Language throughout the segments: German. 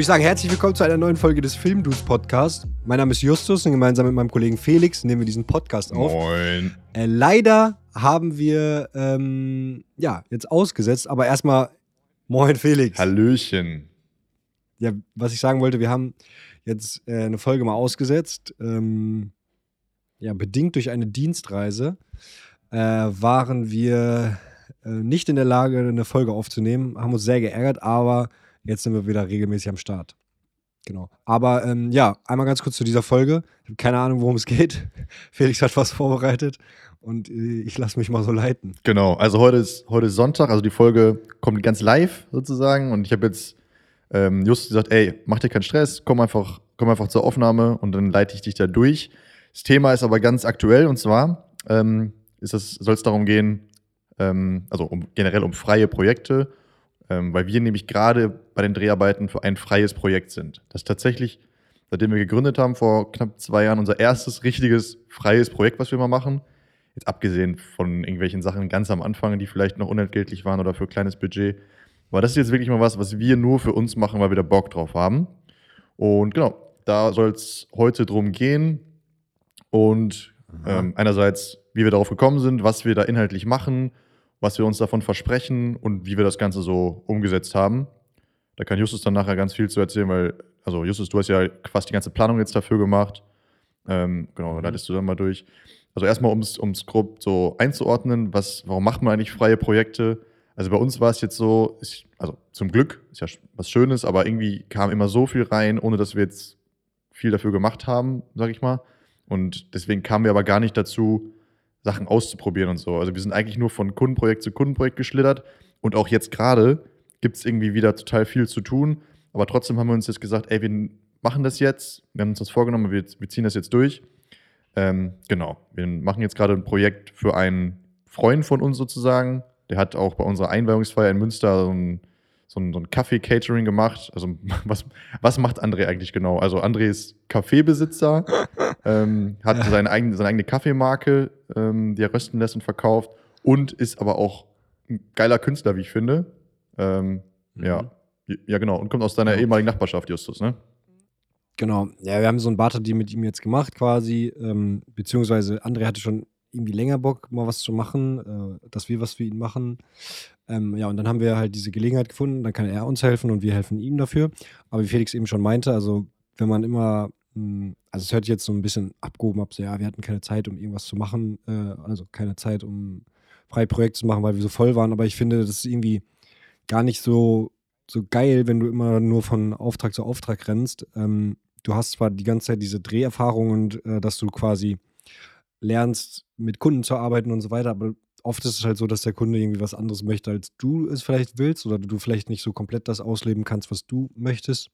Würde ich sagen, herzlich willkommen zu einer neuen Folge des Filmdudes Podcast. Mein Name ist Justus und gemeinsam mit meinem Kollegen Felix nehmen wir diesen Podcast auf. Moin. Äh, leider haben wir ähm, ja jetzt ausgesetzt, aber erstmal Moin Felix. Hallöchen. Ja, was ich sagen wollte, wir haben jetzt äh, eine Folge mal ausgesetzt. Ähm, ja, bedingt durch eine Dienstreise äh, waren wir äh, nicht in der Lage, eine Folge aufzunehmen, haben uns sehr geärgert, aber jetzt sind wir wieder regelmäßig am Start. Genau. Aber ähm, ja, einmal ganz kurz zu dieser Folge. Ich habe keine Ahnung, worum es geht. Felix hat was vorbereitet und äh, ich lasse mich mal so leiten. Genau, also heute ist, heute ist Sonntag, also die Folge kommt ganz live sozusagen und ich habe jetzt ähm, just gesagt, ey, mach dir keinen Stress, komm einfach, komm einfach zur Aufnahme und dann leite ich dich da durch. Das Thema ist aber ganz aktuell und zwar ähm, soll es darum gehen, ähm, also um, generell um freie Projekte, ähm, weil wir nämlich gerade bei den Dreharbeiten für ein freies Projekt sind. Das ist tatsächlich, seitdem wir gegründet haben, vor knapp zwei Jahren, unser erstes richtiges freies Projekt, was wir mal machen. Jetzt abgesehen von irgendwelchen Sachen ganz am Anfang, die vielleicht noch unentgeltlich waren oder für kleines Budget. Aber das ist jetzt wirklich mal was, was wir nur für uns machen, weil wir da Bock drauf haben. Und genau, da soll es heute drum gehen. Und ähm, einerseits, wie wir darauf gekommen sind, was wir da inhaltlich machen, was wir uns davon versprechen und wie wir das Ganze so umgesetzt haben. Da kann Justus dann nachher ganz viel zu erzählen, weil, also Justus, du hast ja fast die ganze Planung jetzt dafür gemacht. Ähm, genau, mhm. leitest du dann mal durch. Also erstmal, um es grob so einzuordnen, was, warum macht man eigentlich freie Projekte? Also bei uns war es jetzt so, ist, also zum Glück, ist ja was Schönes, aber irgendwie kam immer so viel rein, ohne dass wir jetzt viel dafür gemacht haben, sag ich mal. Und deswegen kamen wir aber gar nicht dazu, Sachen auszuprobieren und so. Also wir sind eigentlich nur von Kundenprojekt zu Kundenprojekt geschlittert. Und auch jetzt gerade gibt es irgendwie wieder total viel zu tun. Aber trotzdem haben wir uns jetzt gesagt, ey, wir machen das jetzt. Wir haben uns das vorgenommen, wir, wir ziehen das jetzt durch. Ähm, genau. Wir machen jetzt gerade ein Projekt für einen Freund von uns sozusagen. Der hat auch bei unserer Einweihungsfeier in Münster so ein, so ein, so ein Kaffee-Catering gemacht. Also was, was macht André eigentlich genau? Also André ist Kaffeebesitzer, ähm, hat seine eigene, seine eigene Kaffeemarke, ähm, die er rösten lässt und verkauft und ist aber auch ein geiler Künstler, wie ich finde. Ähm, mhm. Ja, ja genau. Und kommt aus deiner ehemaligen Nachbarschaft, Justus, ne? Genau. Ja, wir haben so ein Barter-Deal mit ihm jetzt gemacht quasi, ähm, beziehungsweise André hatte schon irgendwie länger Bock, mal was zu machen, äh, dass wir was für ihn machen. Ähm, ja, und dann haben wir halt diese Gelegenheit gefunden, dann kann er uns helfen und wir helfen ihm dafür. Aber wie Felix eben schon meinte, also wenn man immer, also es hört jetzt so ein bisschen abgehoben ab, so ja, wir hatten keine Zeit, um irgendwas zu machen, äh, also keine Zeit, um freie Projekte zu machen, weil wir so voll waren. Aber ich finde, das ist irgendwie gar nicht so, so geil, wenn du immer nur von Auftrag zu Auftrag rennst. Ähm, du hast zwar die ganze Zeit diese Dreherfahrung und äh, dass du quasi lernst, mit Kunden zu arbeiten und so weiter, aber oft ist es halt so, dass der Kunde irgendwie was anderes möchte, als du es vielleicht willst oder du vielleicht nicht so komplett das ausleben kannst, was du möchtest.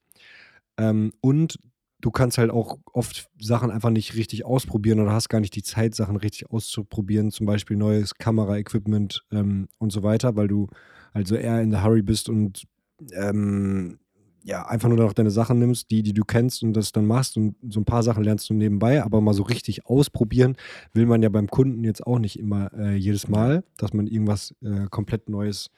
Ähm, und du kannst halt auch oft Sachen einfach nicht richtig ausprobieren oder hast gar nicht die Zeit, Sachen richtig auszuprobieren, zum Beispiel neues Kameraequipment ähm, und so weiter, weil du also eher in der Hurry bist und ähm, ja, einfach nur noch deine Sachen nimmst, die, die du kennst und das dann machst und so ein paar Sachen lernst du nebenbei, aber mal so richtig ausprobieren will man ja beim Kunden jetzt auch nicht immer äh, jedes Mal, dass man irgendwas äh, komplett Neues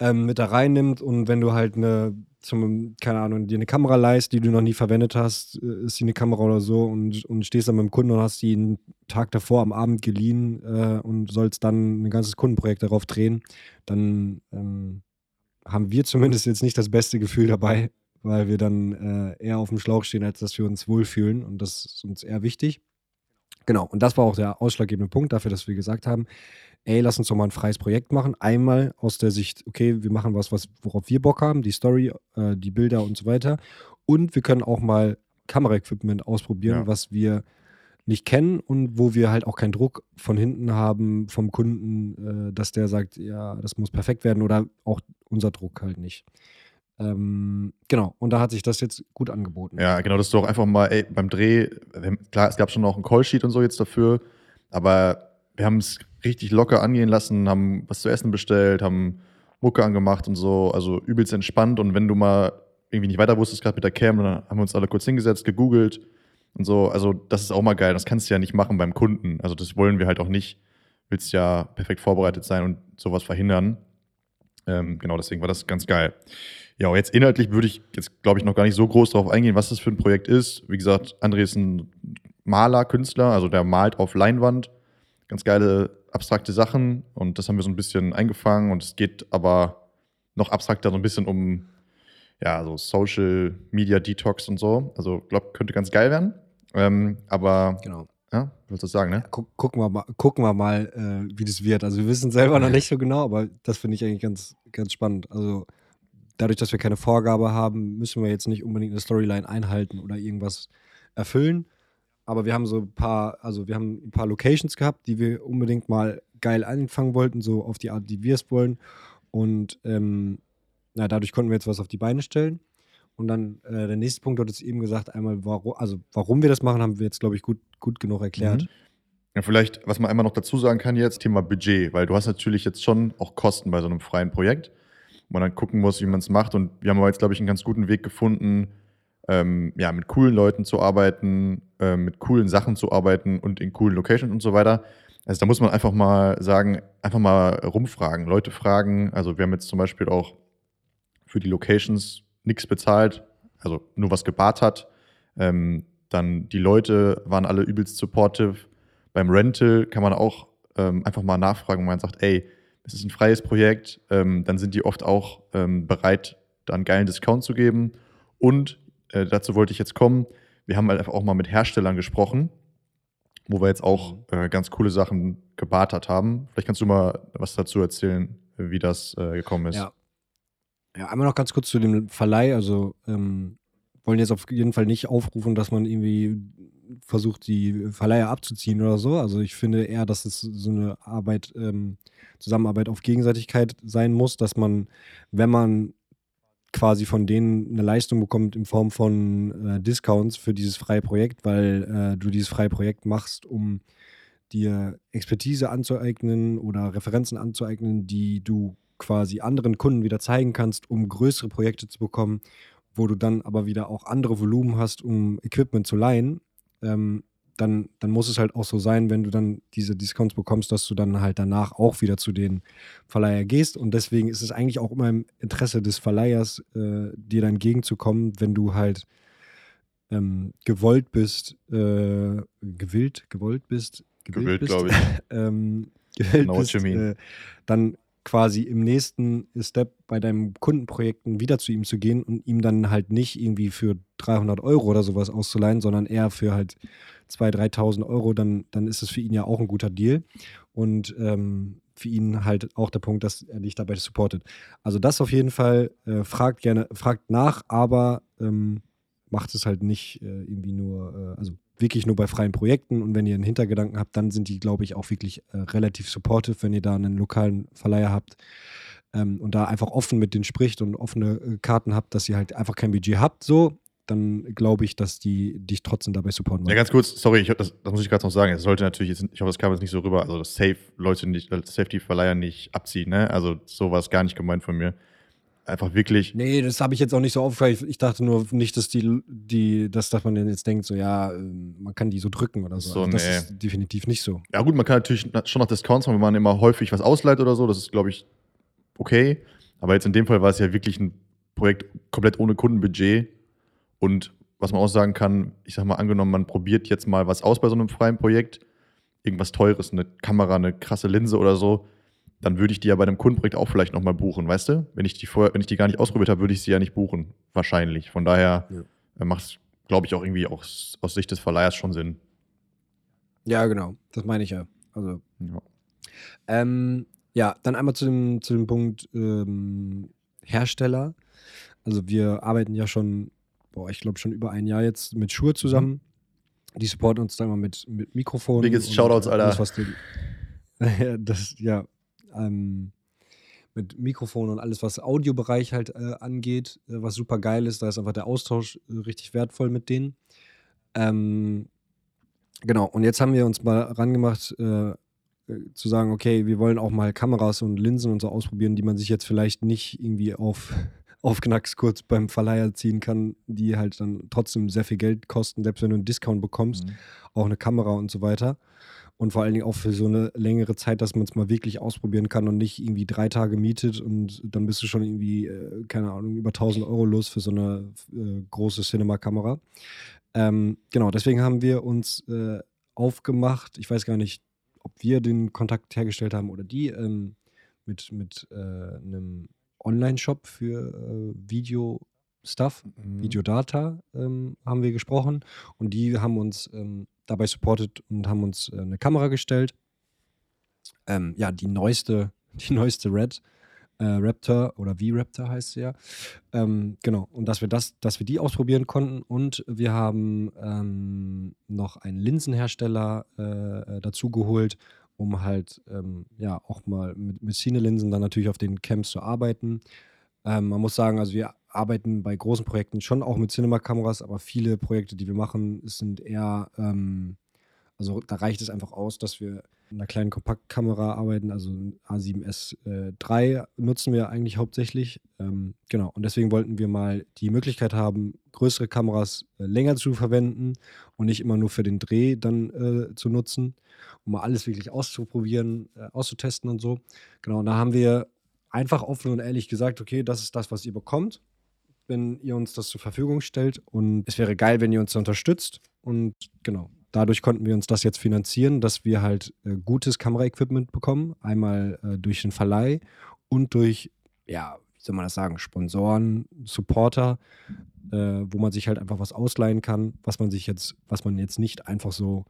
ähm, mit da reinnimmt und wenn du halt eine, zum, keine Ahnung, dir eine Kamera leist, die du noch nie verwendet hast, äh, ist sie eine Kamera oder so und, und stehst dann beim Kunden und hast die einen Tag davor am Abend geliehen äh, und sollst dann ein ganzes Kundenprojekt darauf drehen, dann ähm, haben wir zumindest jetzt nicht das beste Gefühl dabei, weil wir dann äh, eher auf dem Schlauch stehen, als dass wir uns wohlfühlen. Und das ist uns eher wichtig. Genau, und das war auch der ausschlaggebende Punkt dafür, dass wir gesagt haben, ey, lass uns doch mal ein freies Projekt machen. Einmal aus der Sicht, okay, wir machen was, was worauf wir Bock haben, die Story, äh, die Bilder und so weiter. Und wir können auch mal Kameraequipment ausprobieren, ja. was wir nicht kennen und wo wir halt auch keinen Druck von hinten haben vom Kunden, äh, dass der sagt, ja, das muss perfekt werden oder auch unser Druck halt nicht. Ähm, genau, und da hat sich das jetzt gut angeboten. Ja, genau, dass du auch einfach mal ey, beim Dreh, klar, es gab schon noch einen Callsheet und so jetzt dafür, aber wir haben es richtig locker angehen lassen, haben was zu essen bestellt, haben Mucke angemacht und so, also übelst entspannt und wenn du mal irgendwie nicht weiter wusstest, gerade mit der Cam, dann haben wir uns alle kurz hingesetzt, gegoogelt, und so. Also, das ist auch mal geil. Das kannst du ja nicht machen beim Kunden. Also, das wollen wir halt auch nicht. Willst ja perfekt vorbereitet sein und sowas verhindern. Ähm, genau, deswegen war das ganz geil. Ja, jetzt inhaltlich würde ich jetzt, glaube ich, noch gar nicht so groß darauf eingehen, was das für ein Projekt ist. Wie gesagt, André ist ein Maler, Künstler, also der malt auf Leinwand ganz geile abstrakte Sachen und das haben wir so ein bisschen eingefangen und es geht aber noch abstrakter so ein bisschen um ja, so Social Media Detox und so. Also, glaube könnte ganz geil werden. Ähm, aber Genau. ja, willst du sagen, ne? Guck, gucken wir mal, gucken wir mal äh, wie das wird. Also wir wissen selber noch nicht so genau, aber das finde ich eigentlich ganz, ganz spannend. Also dadurch, dass wir keine Vorgabe haben, müssen wir jetzt nicht unbedingt eine Storyline einhalten oder irgendwas erfüllen. Aber wir haben so ein paar, also wir haben ein paar Locations gehabt, die wir unbedingt mal geil einfangen wollten, so auf die Art, die wir es wollen. Und ähm, na, dadurch konnten wir jetzt was auf die Beine stellen. Und dann äh, der nächste Punkt, du hattest eben gesagt, einmal, warum, also warum wir das machen, haben wir jetzt, glaube ich, gut, gut genug erklärt. Mhm. Ja, vielleicht, was man einmal noch dazu sagen kann jetzt, Thema Budget, weil du hast natürlich jetzt schon auch Kosten bei so einem freien Projekt, wo man dann gucken muss, wie man es macht. Und wir haben aber jetzt, glaube ich, einen ganz guten Weg gefunden, ähm, ja, mit coolen Leuten zu arbeiten, äh, mit coolen Sachen zu arbeiten und in coolen Locations und so weiter. Also da muss man einfach mal sagen, einfach mal rumfragen, Leute fragen. Also wir haben jetzt zum Beispiel auch für die Locations nichts bezahlt, also nur was gebart hat. Ähm, dann die Leute waren alle übelst supportive. Beim Rental kann man auch ähm, einfach mal nachfragen, wenn man sagt, ey, es ist ein freies Projekt, ähm, dann sind die oft auch ähm, bereit, da einen geilen Discount zu geben. Und äh, dazu wollte ich jetzt kommen, wir haben halt einfach auch mal mit Herstellern gesprochen, wo wir jetzt auch äh, ganz coole Sachen gebartert haben. Vielleicht kannst du mal was dazu erzählen, wie das äh, gekommen ist. Ja. Ja, einmal noch ganz kurz zu dem Verleih. Also ähm, wollen jetzt auf jeden Fall nicht aufrufen, dass man irgendwie versucht, die Verleiher abzuziehen oder so. Also ich finde eher, dass es so eine Arbeit, ähm, Zusammenarbeit auf Gegenseitigkeit sein muss, dass man, wenn man quasi von denen eine Leistung bekommt in Form von äh, Discounts für dieses freie Projekt, weil äh, du dieses freie Projekt machst, um dir Expertise anzueignen oder Referenzen anzueignen, die du quasi anderen Kunden wieder zeigen kannst, um größere Projekte zu bekommen, wo du dann aber wieder auch andere Volumen hast, um Equipment zu leihen, ähm, dann, dann muss es halt auch so sein, wenn du dann diese Discounts bekommst, dass du dann halt danach auch wieder zu den Verleiher gehst. Und deswegen ist es eigentlich auch immer im Interesse des Verleihers, äh, dir dann entgegenzukommen, wenn du halt ähm, gewollt bist, äh, gewillt, gewollt bist, Gewillt, bist, glaube ich. ähm, gewillt what bist, äh, dann quasi im nächsten Step bei deinem Kundenprojekten wieder zu ihm zu gehen und ihm dann halt nicht irgendwie für 300 Euro oder sowas auszuleihen, sondern eher für halt 2.000, 3.000 Euro, dann, dann ist es für ihn ja auch ein guter Deal. Und ähm, für ihn halt auch der Punkt, dass er dich dabei supportet. Also das auf jeden Fall, äh, fragt gerne, fragt nach, aber ähm, macht es halt nicht äh, irgendwie nur, äh, also wirklich nur bei freien Projekten und wenn ihr einen Hintergedanken habt, dann sind die, glaube ich, auch wirklich äh, relativ supportive, wenn ihr da einen lokalen Verleiher habt ähm, und da einfach offen mit denen spricht und offene äh, Karten habt, dass ihr halt einfach kein Budget habt, so, dann glaube ich, dass die dich trotzdem dabei supporten Ja, wollen. ganz kurz, sorry, ich, das, das muss ich gerade noch sagen. Es sollte natürlich jetzt, ich hoffe, das kam jetzt nicht so rüber, also das Safe Leute nicht, äh, Safe die Verleiher nicht abziehen, ne? Also so war es gar nicht gemeint von mir. Einfach wirklich, Nee, das habe ich jetzt auch nicht so aufgefallen. Ich, dachte nur nicht, dass die, die, dass, dass man jetzt denkt, so ja, ähm, man kann die so drücken oder so. So, also das nee. ist definitiv nicht so. ja gut, man kann natürlich schon noch Discounts machen, wenn man immer häufig was ausleiht oder so. Das ist, glaube ich, okay. Aber jetzt in dem Fall war es ja wirklich ein Projekt komplett ohne Kundenbudget. Und was man auch sagen kann, ich sag mal, angenommen, man probiert jetzt mal was aus bei so einem freien Projekt, irgendwas Teures, eine Kamera, eine krasse Linse oder so, dann würde ich die ja bei einem Kundenprojekt auch vielleicht nochmal buchen, weißt du? Wenn ich die vorher, wenn ich die gar nicht ausprobiert habe, würde ich sie ja nicht buchen, wahrscheinlich. Von daher Ja. äh, macht es, glaube ich, auch irgendwie aus, aus Sicht des Verleihers schon Sinn. Ja, genau. Das meine ich ja. Also, Ja. ähm, ja, dann einmal zu dem, zu dem Punkt ähm, Hersteller. Also wir arbeiten ja schon, boah, ich glaube schon über ein Jahr jetzt mit Shure zusammen. Die supporten uns dann mal mit, mit Mikrofonen. Biggest Shoutouts, Alter. Alles, was ja, das, ja, ähm, mit Mikrofon und alles, was Audiobereich halt äh, angeht, äh, was super geil ist. Da ist einfach der Austausch äh, richtig wertvoll mit denen. Ähm, genau, und jetzt haben wir uns mal rangemacht, äh, äh, zu sagen, okay, wir wollen auch mal Kameras und Linsen und so ausprobieren, die man sich jetzt vielleicht nicht irgendwie auf, auf Knacks kurz beim Verleiher ziehen kann, die halt dann trotzdem sehr viel Geld kosten, selbst wenn du einen Discount bekommst, auch eine Kamera und so weiter. Und vor allen Dingen auch für so eine längere Zeit, dass man es mal wirklich ausprobieren kann und nicht irgendwie drei Tage mietet und dann bist du schon irgendwie, äh, keine Ahnung, über 1000 Euro los für so eine äh, große Cinema-Kamera. Ähm, genau, deswegen haben wir uns äh, aufgemacht. Ich weiß gar nicht, ob wir den Kontakt hergestellt haben oder die ähm, mit, mit äh, einem Online-Shop für äh, Video-Stuff, Mhm. Videodata ähm, haben wir gesprochen und die haben uns ähm, dabei supportet und haben uns äh, eine Kamera gestellt. Ähm, ja, die neueste, die neueste Red äh, Raptor oder V-Raptor heißt sie ja. Ähm, genau, und dass wir das, dass wir die ausprobieren konnten und wir haben ähm, noch einen Linsenhersteller äh, äh, dazu geholt, um halt ähm, ja auch mal mit, mit Cine-Linsen dann natürlich auf den Camps zu arbeiten. Ähm, man muss sagen, also wir arbeiten bei großen Projekten schon auch mit Cinema-Kameras, aber viele Projekte, die wir machen, sind eher, ähm, also da reicht es einfach aus, dass wir mit einer kleinen Kompaktkamera arbeiten, also ein A7S äh, nutzen wir eigentlich hauptsächlich. Ähm, genau, und deswegen wollten wir mal die Möglichkeit haben, größere Kameras äh, länger zu verwenden und nicht immer nur für den Dreh dann äh, zu nutzen, um mal alles wirklich auszuprobieren, äh, auszutesten und so. Genau, und da haben wir einfach offen und ehrlich gesagt, okay, das ist das, was ihr bekommt, wenn ihr uns das zur Verfügung stellt. Und es wäre geil, wenn ihr uns unterstützt. Und genau, dadurch konnten wir uns das jetzt finanzieren, dass wir halt äh, gutes Kameraequipment bekommen. Einmal äh, durch den Verleih und durch, ja, wie soll man das sagen, Sponsoren, Supporter, äh, wo man sich halt einfach was ausleihen kann, was man sich jetzt, was man jetzt nicht einfach so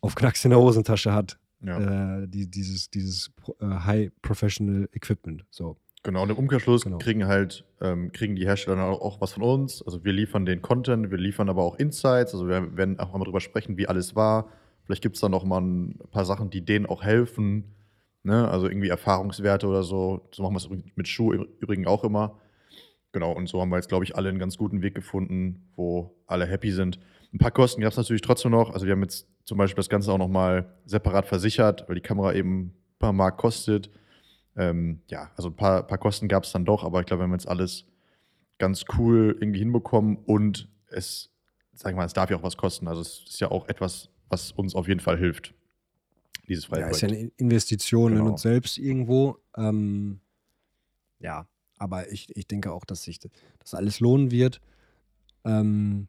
auf Knacks in der Hosentasche hat. Ja. Äh, die, dieses dieses äh, High Professional Equipment. So. Genau, und im Umkehrschluss Genau. kriegen halt, ähm, kriegen die Hersteller dann auch, auch was von uns. Also wir liefern den Content, wir liefern aber auch Insights. Also wir werden auch mal drüber sprechen, wie alles war. Vielleicht gibt es da noch mal ein paar Sachen, die denen auch helfen. Ne? Also irgendwie Erfahrungswerte oder so. So machen wir es mit Schuh im Übrigen auch immer. Genau, und so haben wir jetzt, glaube ich, alle einen ganz guten Weg gefunden, wo alle happy sind. Ein paar Kosten gab es natürlich trotzdem noch. Also wir haben jetzt zum Beispiel das Ganze auch noch mal separat versichert, weil die Kamera eben ein paar Mark kostet. Ähm, ja, also ein paar, paar Kosten gab es dann doch, aber ich glaube, wir haben jetzt alles ganz cool irgendwie hinbekommen und es, sag ich mal, es darf ja auch was kosten. Also es ist ja auch etwas, was uns auf jeden Fall hilft. Dieses freie Ja, ist ja eine Investition in Genau. uns selbst irgendwo. Ähm, ja, aber ich, ich denke auch, dass sich das alles lohnen wird. Ähm,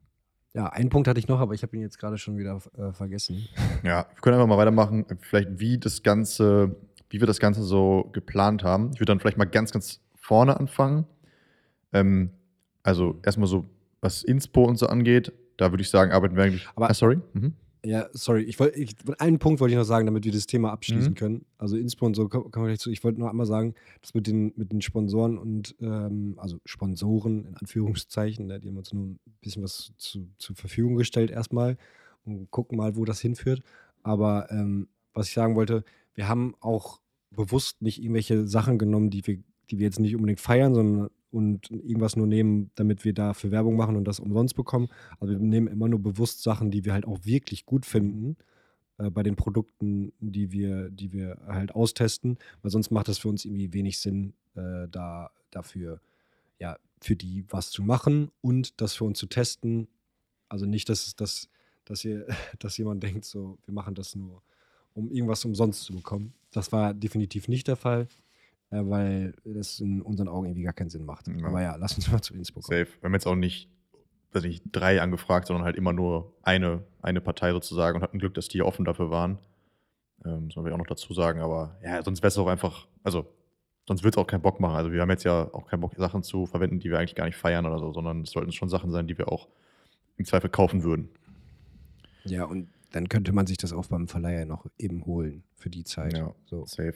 ja, einen Punkt hatte ich noch, aber ich habe ihn jetzt gerade schon wieder äh, vergessen. Ja, wir können einfach mal weitermachen. Vielleicht wie das Ganze, wie wir das Ganze so geplant haben. Ich würde dann vielleicht mal ganz, ganz vorne anfangen. Ähm, also erstmal so, was Inspo und so angeht, da würde ich sagen, arbeiten wir eigentlich. Aber- ah, sorry. Mhm. Ja, sorry, ich wollte, einen Punkt wollte ich noch sagen, damit wir das Thema abschließen Mhm. können. Also Inspo und so kommen kommen wir gleich zu. Ich wollte nur einmal sagen, dass mit den, mit den Sponsoren und, ähm, also Sponsoren in Anführungszeichen, ne, die haben uns nur ein bisschen was zu, zur Verfügung gestellt erstmal und gucken mal, wo das hinführt. Aber ähm, was ich sagen wollte, wir haben auch bewusst nicht irgendwelche Sachen genommen, die wir, die wir jetzt nicht unbedingt feiern, sondern und irgendwas nur nehmen, damit wir dafür Werbung machen und das umsonst bekommen. Also wir nehmen immer nur bewusst Sachen, die wir halt auch wirklich gut finden äh, bei den Produkten, die wir, die wir halt austesten, weil sonst macht es für uns irgendwie wenig Sinn, äh, da dafür ja für die was zu machen und das für uns zu testen. Also nicht, dass dass dass ihr, dass jemand denkt, so wir machen das nur, um irgendwas umsonst zu bekommen. Das war definitiv nicht der Fall, äh, weil das in unseren Augen irgendwie gar keinen Sinn macht. Ja. Aber ja, lass uns mal zu Innsbruck kommen. Safe. Wir haben jetzt auch nicht, weiß nicht, drei angefragt, sondern halt immer nur eine, eine Partei sozusagen und hatten Glück, dass die offen dafür waren. Ähm, das wollen wir auch noch dazu sagen, aber ja, sonst wäre es auch einfach, also sonst wird es auch keinen Bock machen. Also wir haben jetzt ja auch keinen Bock, Sachen zu verwenden, die wir eigentlich gar nicht feiern oder so, sondern es sollten schon Sachen sein, die wir auch im Zweifel kaufen würden. Ja, und dann könnte man sich das auch beim Verleiher noch eben holen für die Zeit. Ja. So. Safe.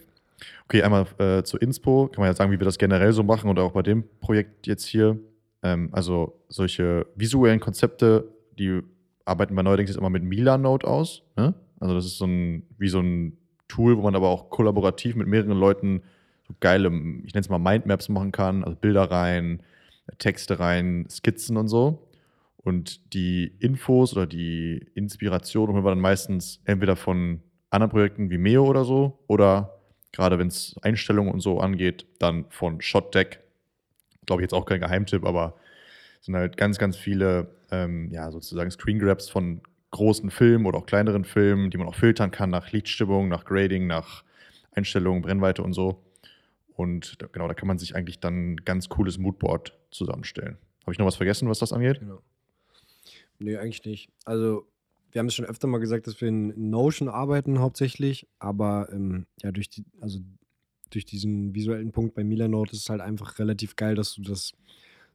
Okay, einmal äh, zu Inspo. Kann man ja sagen, wie wir das generell so machen oder auch bei dem Projekt jetzt hier. Ähm, also solche visuellen Konzepte, die arbeiten wir neuerdings jetzt immer mit Milanote aus. Ne? Also das ist so ein, wie so ein Tool, wo man aber auch kollaborativ mit mehreren Leuten so geile, ich nenne es mal Mindmaps machen kann, also Bilder rein, Texte rein, Skizzen und so. Und die Infos oder die Inspiration holen wir dann meistens entweder von anderen Projekten wie Meo oder so oder gerade wenn es Einstellungen und so angeht, dann von ShotDeck. Glaube ich jetzt auch kein Geheimtipp, aber es sind halt ganz, ganz viele, ähm, ja, sozusagen Screen Grabs von großen Filmen oder auch kleineren Filmen, die man auch filtern kann nach Lichtstimmung, nach Grading, nach Einstellungen, Brennweite und so. Und genau, da kann man sich eigentlich dann ein ganz cooles Moodboard zusammenstellen. Habe ich noch was vergessen, was das angeht? Genau. Nee, eigentlich nicht. Also, wir haben es schon öfter mal gesagt, dass wir in Notion arbeiten hauptsächlich, aber ähm, ja, durch die, also durch diesen visuellen Punkt bei Milanote ist es halt einfach relativ geil, dass du das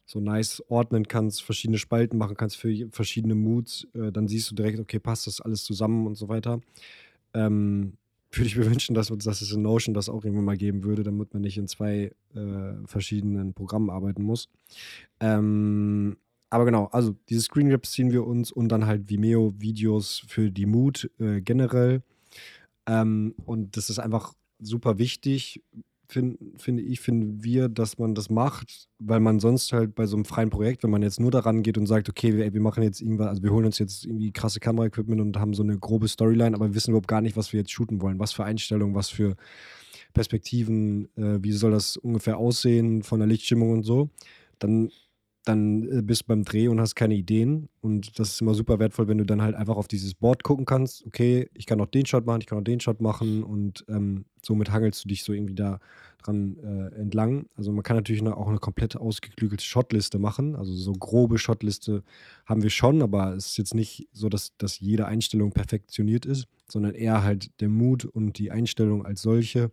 so nice ordnen kannst, verschiedene Spalten machen kannst für verschiedene Moods. Äh, dann siehst du direkt, okay, passt das alles zusammen und so weiter. Ähm, würde ich mir wünschen, dass, dass es in Notion das auch irgendwann mal geben würde, damit man nicht in zwei äh, verschiedenen Programmen arbeiten muss. Ähm, aber genau, also diese Screen Grabs ziehen wir uns und dann halt Vimeo-Videos für die Mood äh, generell. Ähm, und das ist einfach super wichtig, find, finde ich, finden wir, dass man das macht, weil man sonst halt bei so einem freien Projekt, wenn man jetzt nur daran geht und sagt, okay, wir, wir machen jetzt irgendwas, also wir holen uns jetzt irgendwie krasse Kameraequipment und haben so eine grobe Storyline, aber wir wissen überhaupt gar nicht, was wir jetzt shooten wollen, was für Einstellungen, was für Perspektiven, äh, wie soll das ungefähr aussehen von der Lichtstimmung und so, dann dann äh, bist du beim Dreh und hast keine Ideen. Und das ist immer super wertvoll, wenn du dann halt einfach auf dieses Board gucken kannst. Okay, ich kann noch den Shot machen, ich kann noch den Shot machen und ähm, somit hangelst du dich so irgendwie da dran äh, entlang. Also man kann natürlich auch eine komplett ausgeklügelte Shotliste machen. Also so grobe Shotliste haben wir schon, aber es ist jetzt nicht so, dass, dass jede Einstellung perfektioniert ist, sondern eher halt der Mut und die Einstellung als solche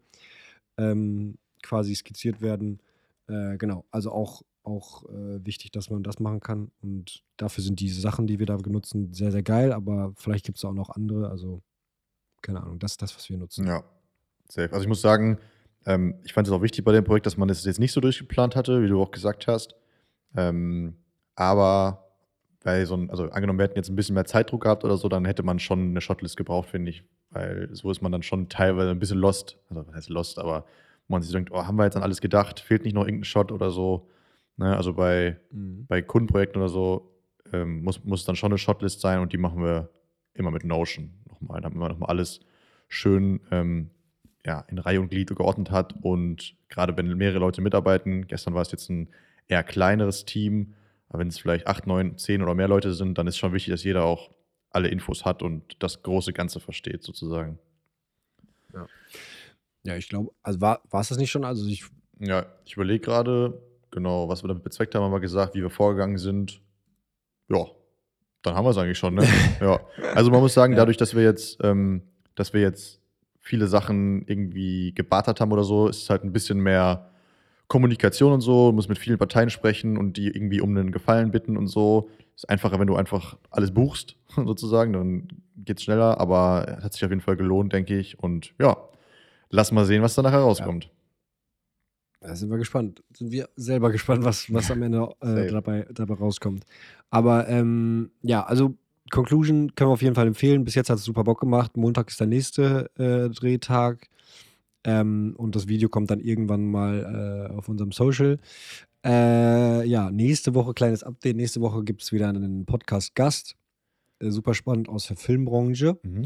ähm, quasi skizziert werden. Äh, genau, also auch auch äh, wichtig, dass man das machen kann. Und dafür sind diese Sachen, die wir da benutzen, sehr, sehr geil. Aber vielleicht gibt es auch noch andere. Also, keine Ahnung, das ist das, was wir nutzen. Ja, safe. Also, ich muss sagen, ähm, ich fand es auch wichtig bei dem Projekt, dass man das jetzt nicht so durchgeplant hatte, wie du auch gesagt hast. Ähm, aber bei so ein, also angenommen, wir hätten jetzt ein bisschen mehr Zeitdruck gehabt oder so, dann hätte man schon eine Shotlist gebraucht, finde ich. Weil so ist man dann schon teilweise ein bisschen lost. Also, was heißt lost, aber man sich denkt, oh, haben wir jetzt an alles gedacht? Fehlt nicht noch irgendein Shot oder so? Ne? Also bei, mhm. bei Kundenprojekten oder so ähm, muss, muss dann schon eine Shotlist sein und die machen wir immer mit Notion nochmal, damit man nochmal alles schön ähm, ja, in Reihe und Glied geordnet hat. Und gerade wenn mehrere Leute mitarbeiten, gestern war es jetzt ein eher kleineres Team, aber wenn es vielleicht acht, neun, zehn oder mehr Leute sind, dann ist schon wichtig, dass jeder auch alle Infos hat und das große Ganze versteht, sozusagen. Ja, ja ich glaube, also war es das nicht schon? Also ich ja, ich überlege gerade, Genau, was wir damit bezweckt haben, haben wir gesagt, wie wir vorgegangen sind. Ja, dann haben wir es eigentlich schon. Ne? ja. Also man muss sagen, dadurch, dass wir jetzt, ähm, dass wir jetzt viele Sachen irgendwie gebartert haben oder so, ist es halt ein bisschen mehr Kommunikation und so, muss mit vielen Parteien sprechen und die irgendwie um einen Gefallen bitten und so. Ist einfacher, wenn du einfach alles buchst, sozusagen, dann geht es schneller, aber hat sich auf jeden Fall gelohnt, denke ich. Und ja, lass mal sehen, was da nachher rauskommt. Ja. Da sind wir gespannt. Sind wir selber gespannt, was, was am Ende äh, dabei, dabei rauskommt. Aber ähm, ja, also Conclusion können wir auf jeden Fall empfehlen. Bis jetzt hat es super Bock gemacht. Montag ist der nächste äh, Drehtag. Ähm, und das Video kommt dann irgendwann mal äh, auf unserem Social. Äh, ja, nächste Woche, kleines Update. Nächste Woche gibt es wieder einen Podcast-Gast. Äh, super spannend aus der Filmbranche. Mhm.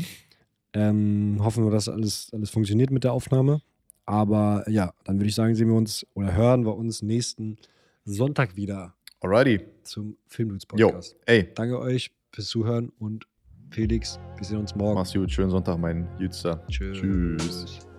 Ähm, hoffen wir, dass alles, alles funktioniert mit der Aufnahme. Aber ja, dann würde ich sagen, sehen wir uns oder hören wir uns nächsten Sonntag wieder. Alrighty. Zum Filmdudes Podcast. Jo, ey. Danke euch fürs Zuhören und Felix, wir sehen uns morgen. Mach's gut, schönen Sonntag, mein Jützer. Tschüss. Tschüss.